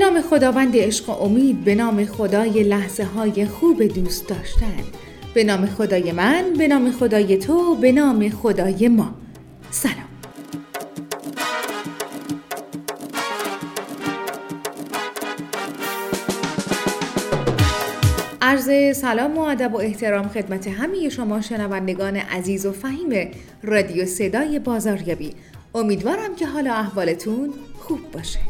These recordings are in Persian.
نام خداوند عشق و امید به نام خدای لحظه های خوب دوست داشتن. به نام خدای من به نام خدای تو به نام خدای ما. سلام. عرض سلام و ادب و احترام خدمت همه شما شنوندگان عزیز و فهیم رادیو صدای بازاریابی. امیدوارم که حالا احوالتون خوب باشه.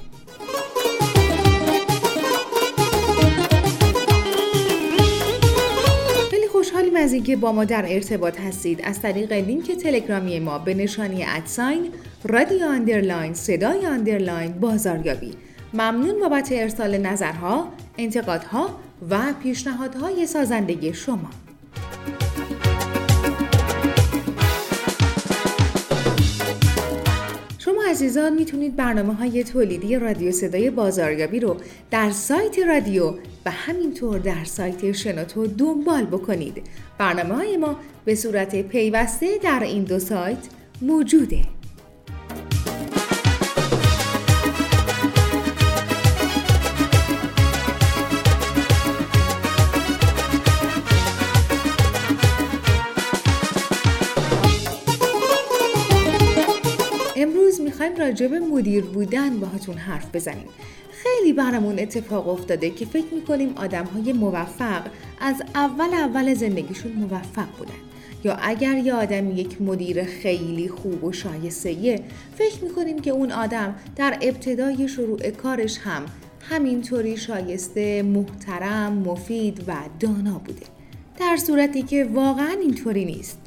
از اینکه با ما در ارتباط هستید از طریق لینک تلگرامی ما به نشانی at sign رادیو underline صدای underline بازاریابی ممنون بابت ارسال نظرها، انتقادها و پیشنهادهای سازندگی شما. عزیزان می‌تونید برنامه های تولیدی رادیو صدای بازاریابی رو در سایت رادیو و همینطور در سایت شنوتو دنبال بکنید. برنامه های ما به صورت پیوسته در این دو سایت موجوده. می‌خوایم راجع به مدیر بودن باهاتون حرف بزنیم. خیلی برامون اتفاق افتاده که فکر می‌کنیم آدم های موفق از اول اول زندگیشون موفق بودن. یا اگر یه آدم یک مدیر خیلی خوب و شایسته فکر می‌کنیم که اون آدم در ابتدای شروع کارش هم همینطوری شایسته محترم مفید و دانا بوده. در صورتی که واقعا اینطوری نیست.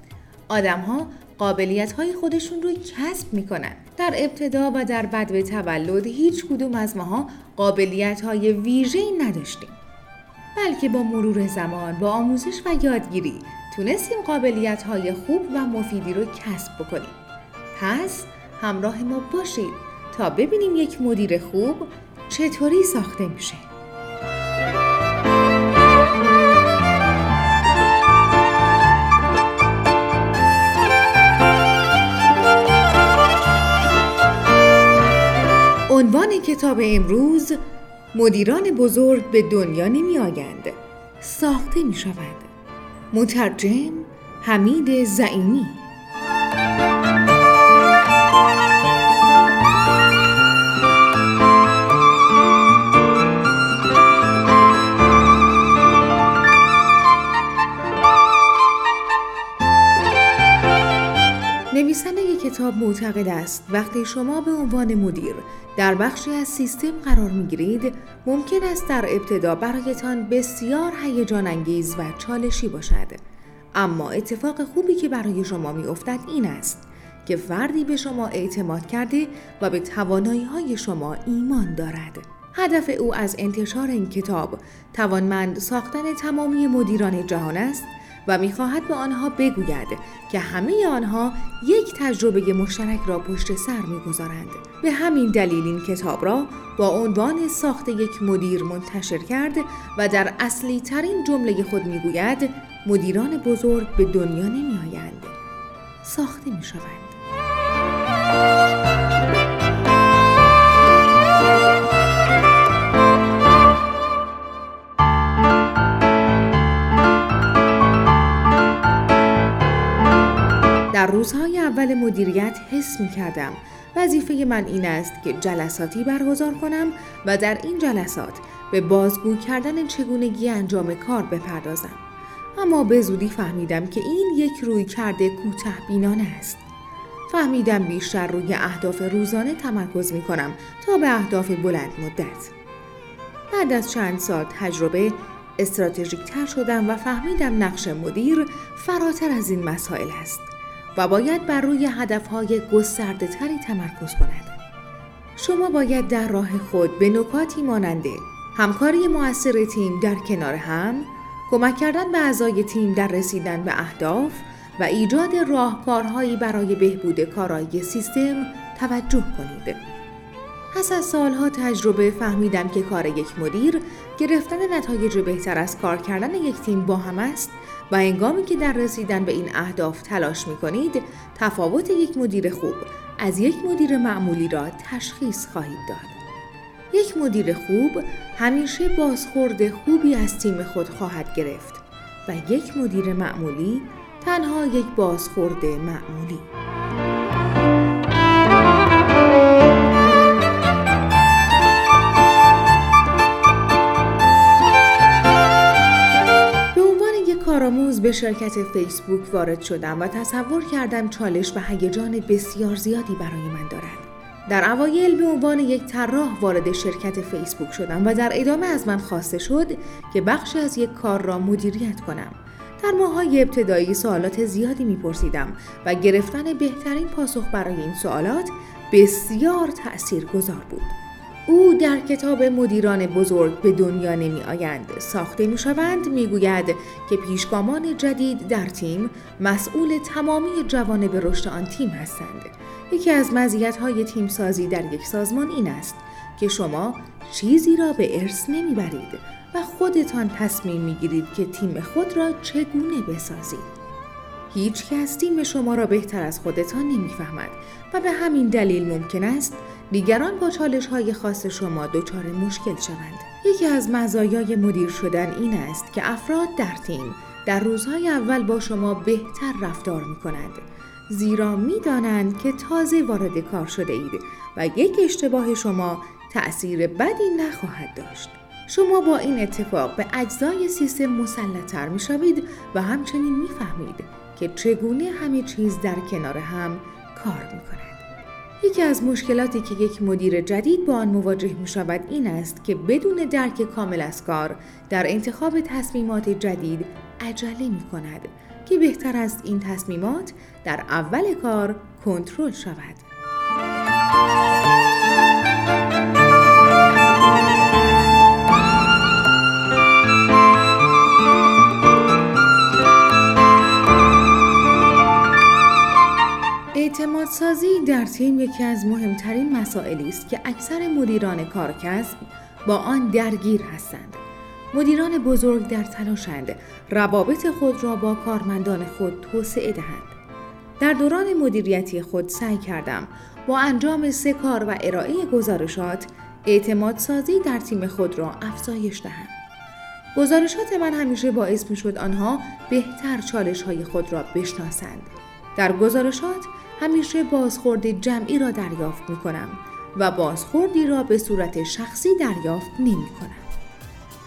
آدم ها قابلیت های خودشون رو کسب می‌کنن. در ابتدا و در بدو تولد هیچ کدوم از ماها قابلیت های ویژه نداشتیم بلکه با مرور زمان با آموزش و یادگیری تونستیم قابلیت های خوب و مفیدی رو کسب بکنیم. پس همراه ما باشید تا ببینیم یک مدیر خوب چطوری ساخته میشه. عنوان کتاب امروز مدیران بزرگ به دنیا نمی آیند ساخته می شود مترجم حمید زعیمی کتاب معتقد است. وقتی شما به عنوان مدیر در بخشی از سیستم قرار می گیرید ممکن است در ابتدا برایتان بسیار هیجان انگیز و چالشی باشد. اما اتفاق خوبی که برای شما می افتد این است که فردی به شما اعتماد کرده و به توانایی های شما ایمان دارد. هدف او از انتشار این کتاب توانمند ساختن تمامی مدیران جهان است و می‌خواهد به آنها بگوید که همه آنها یک تجربه مشترک را پشت سر می‌گذارند. به همین دلیل این کتاب را با عنوان ساخت یک مدیر منتشر کرد و در اصلی ترین جمله خود می‌گوید مدیران بزرگ به دنیا نمی آیند ساخته می در روزهای اول مدیریت حس می کردم وظیفه من این است که جلساتی برگزار کنم و در این جلسات به بازگو کردن چگونگی انجام کار بپردازم. اما به زودی فهمیدم که این یک روی کرده کوته بینانه است. فهمیدم بیشتر روی اهداف روزانه تمرکز می کنم تا به اهداف بلند مدت. بعد از چند سال تجربه استراتژیک تر شدم و فهمیدم نقش مدیر فراتر از این مسائل است. و باید بر روی هدفهای گسترده تری تمرکز کند. شما باید در راه خود به نکاتی ماننده همکاری موثر تیم در کنار هم، کمک کردن به اعضای تیم در رسیدن به اهداف و ایجاد راهکارهایی برای بهبود کارایی سیستم توجه کنید. پس از سالها تجربه فهمیدم که کار یک مدیر گرفتن نتایج بهتر از کار کردن یک تیم با هم است و انگامی که در رسیدن به این اهداف تلاش می کنید تفاوت یک مدیر خوب از یک مدیر معمولی را تشخیص خواهید داد. یک مدیر خوب همیشه بازخورد خوبی از تیم خود خواهد گرفت و یک مدیر معمولی تنها یک بازخورد معمولی. به شرکت فیسبوک وارد شدم و تصور کردم چالش و هیجان بسیار زیادی برای من دارد. در اوایل به عنوان یک طراح وارد شرکت فیسبوک شدم و در ادامه از من خواسته شد که بخشی از یک کار را مدیریت کنم. در ماهای ابتدایی سوالات زیادی میپرسیدم و گرفتن بهترین پاسخ برای این سوالات بسیار تأثیر گذار بود. او در کتاب مدیران بزرگ به دنیا نمی آیند ساخته می شوند می گوید که پیشگامان جدید در تیم مسئول تمامی به رشد آن تیم هستند. یکی از مزیت‌های تیم سازی در یک سازمان این است که شما چیزی را به ارث نمی‌برید و خودتان تصمیم می‌گیرید که تیم خود را چگونه بسازید. هیچ کس تیم شما را بهتر از خودتان نمی‌فهمد و به همین دلیل ممکن است دیگران با چالش های خاص شما دچار مشکل شوند. یکی از مزایای مدیر شدن این است که افراد در تیم در روزهای اول با شما بهتر رفتار می کنند. زیرا می دانند که تازه وارد کار شده اید و یک اشتباه شما تأثیر بدی نخواهد داشت. شما با این اتفاق به اجزای سیستم مسلطتر می شوید و همچنین می فهمید که چگونه همه چیز در کنار هم کار می کند. یکی از مشکلاتی که یک مدیر جدید با آن مواجه می شود این است که بدون درک کامل از کار در انتخاب تصمیمات جدید عجله می کند که بهتر است این تصمیمات در اول کار کنترل شود. تیم یکی از مهمترین مسائلی است که اکثر مدیران کارکسب با آن درگیر هستند. مدیران بزرگ در تلاشند روابط خود را با کارمندان خود توسعه دهند. در دوران مدیریتی خود سعی کردم با انجام سه کار و ارائه گزارشات اعتماد سازی در تیم خود را افزایش دهم. گزارشات من همیشه باعث می شد آنها بهتر چالش های خود را بشناسند. در گزارشات همیشه بازخورد جمعی را دریافت می کنم و بازخوردی را به صورت شخصی دریافت نمی کنم.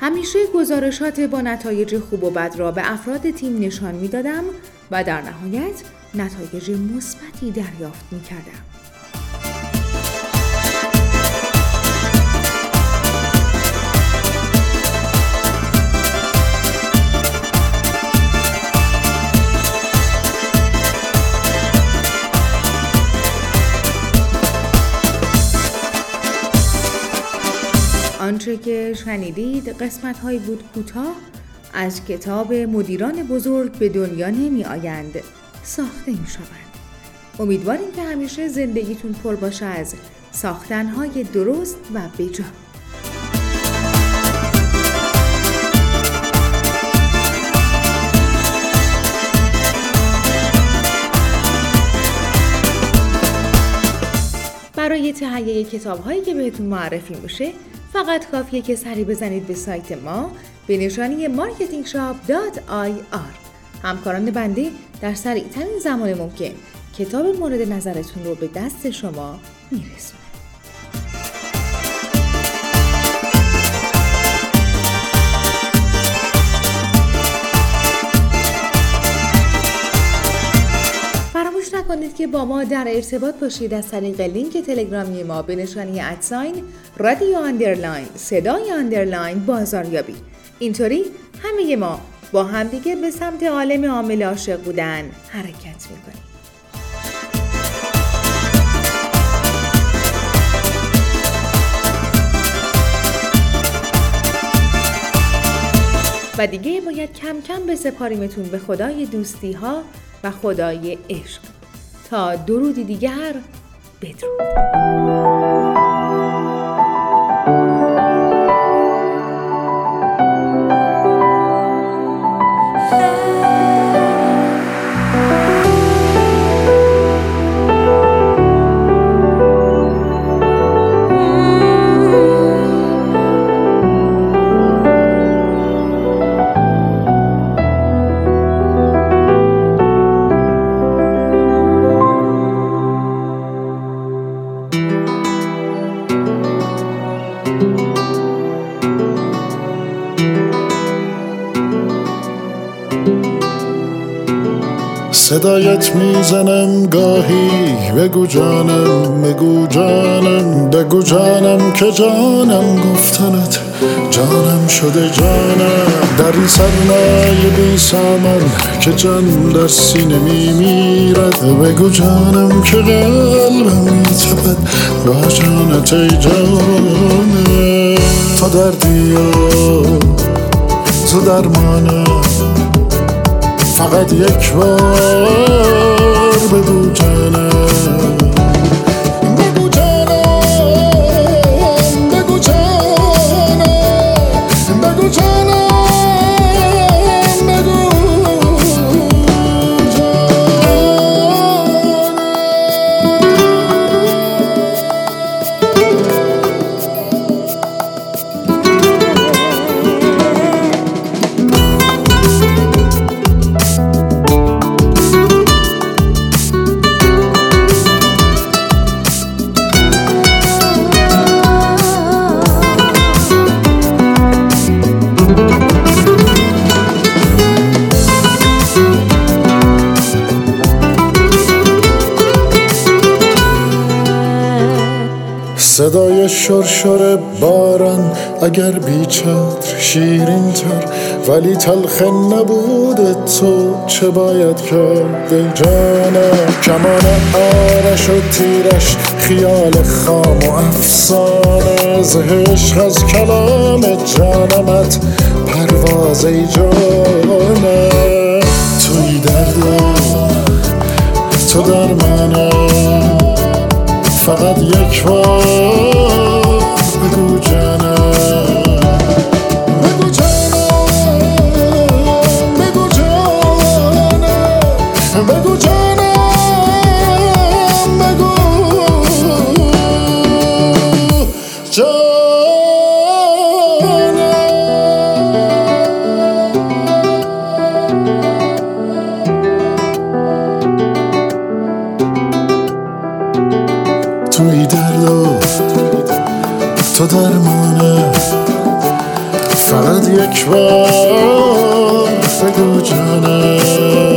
همیشه گزارشات با نتایج خوب و بد را به افراد تیم نشان می دادم و در نهایت نتایج مثبتی دریافت می کردم. آنچه که شنیدید قسمت هایی بود کوتاه از کتاب مدیران بزرگ به دنیا نمی آیند ساخته می شوند. امیدواریم که همیشه زندگیتون پر باشه از ساختنهای درست و بجا. برای تهیه کتاب هایی که بهتون معرفی میشه فقط کافیه که سری بزنید به سایت ما به نشانی marketingshop.ir همکاران بنده در سریعترین زمان ممکن کتاب مورد نظرتون رو به دست شما میرسونن نکنید که با ما در ارتباط باشید از طریق لینک تلگرامی ما به نشانی at sign رادیو underline صدای underline بازاریابی. اینطوری همه ما با همدیگه به سمت عالم عامل عاشق بودن حرکت می‌کنیم. و دیگه باید کم کم بسپاریمتون به خدای دوستی ها و خدای عشق. تا درودی دیگر بدرود. صدایت می‌زنم گاهی بگو جانم بگو جانم بگو جانم که جانم گفتنت. جانم شده جانم در این سرمایه بی سامن که جان در سینه میمیرد. بگو جانم که قلبم میتپد با جانت ای جانم. تو دردی تو درمانم. فقط یک بار بگو جانم. صدای شرشر باران اگر بیچتر شیرین تر ولی تلخ نبود تو چه باید کرد؟ ای جانم کمان آرش و تیرش خیال خام و افسانه. زهش از کلام جانمت پرواز ای جانم. توی درد تو در منم فقط یک بار. تو درمانه. فقط یک بار بگو جانم.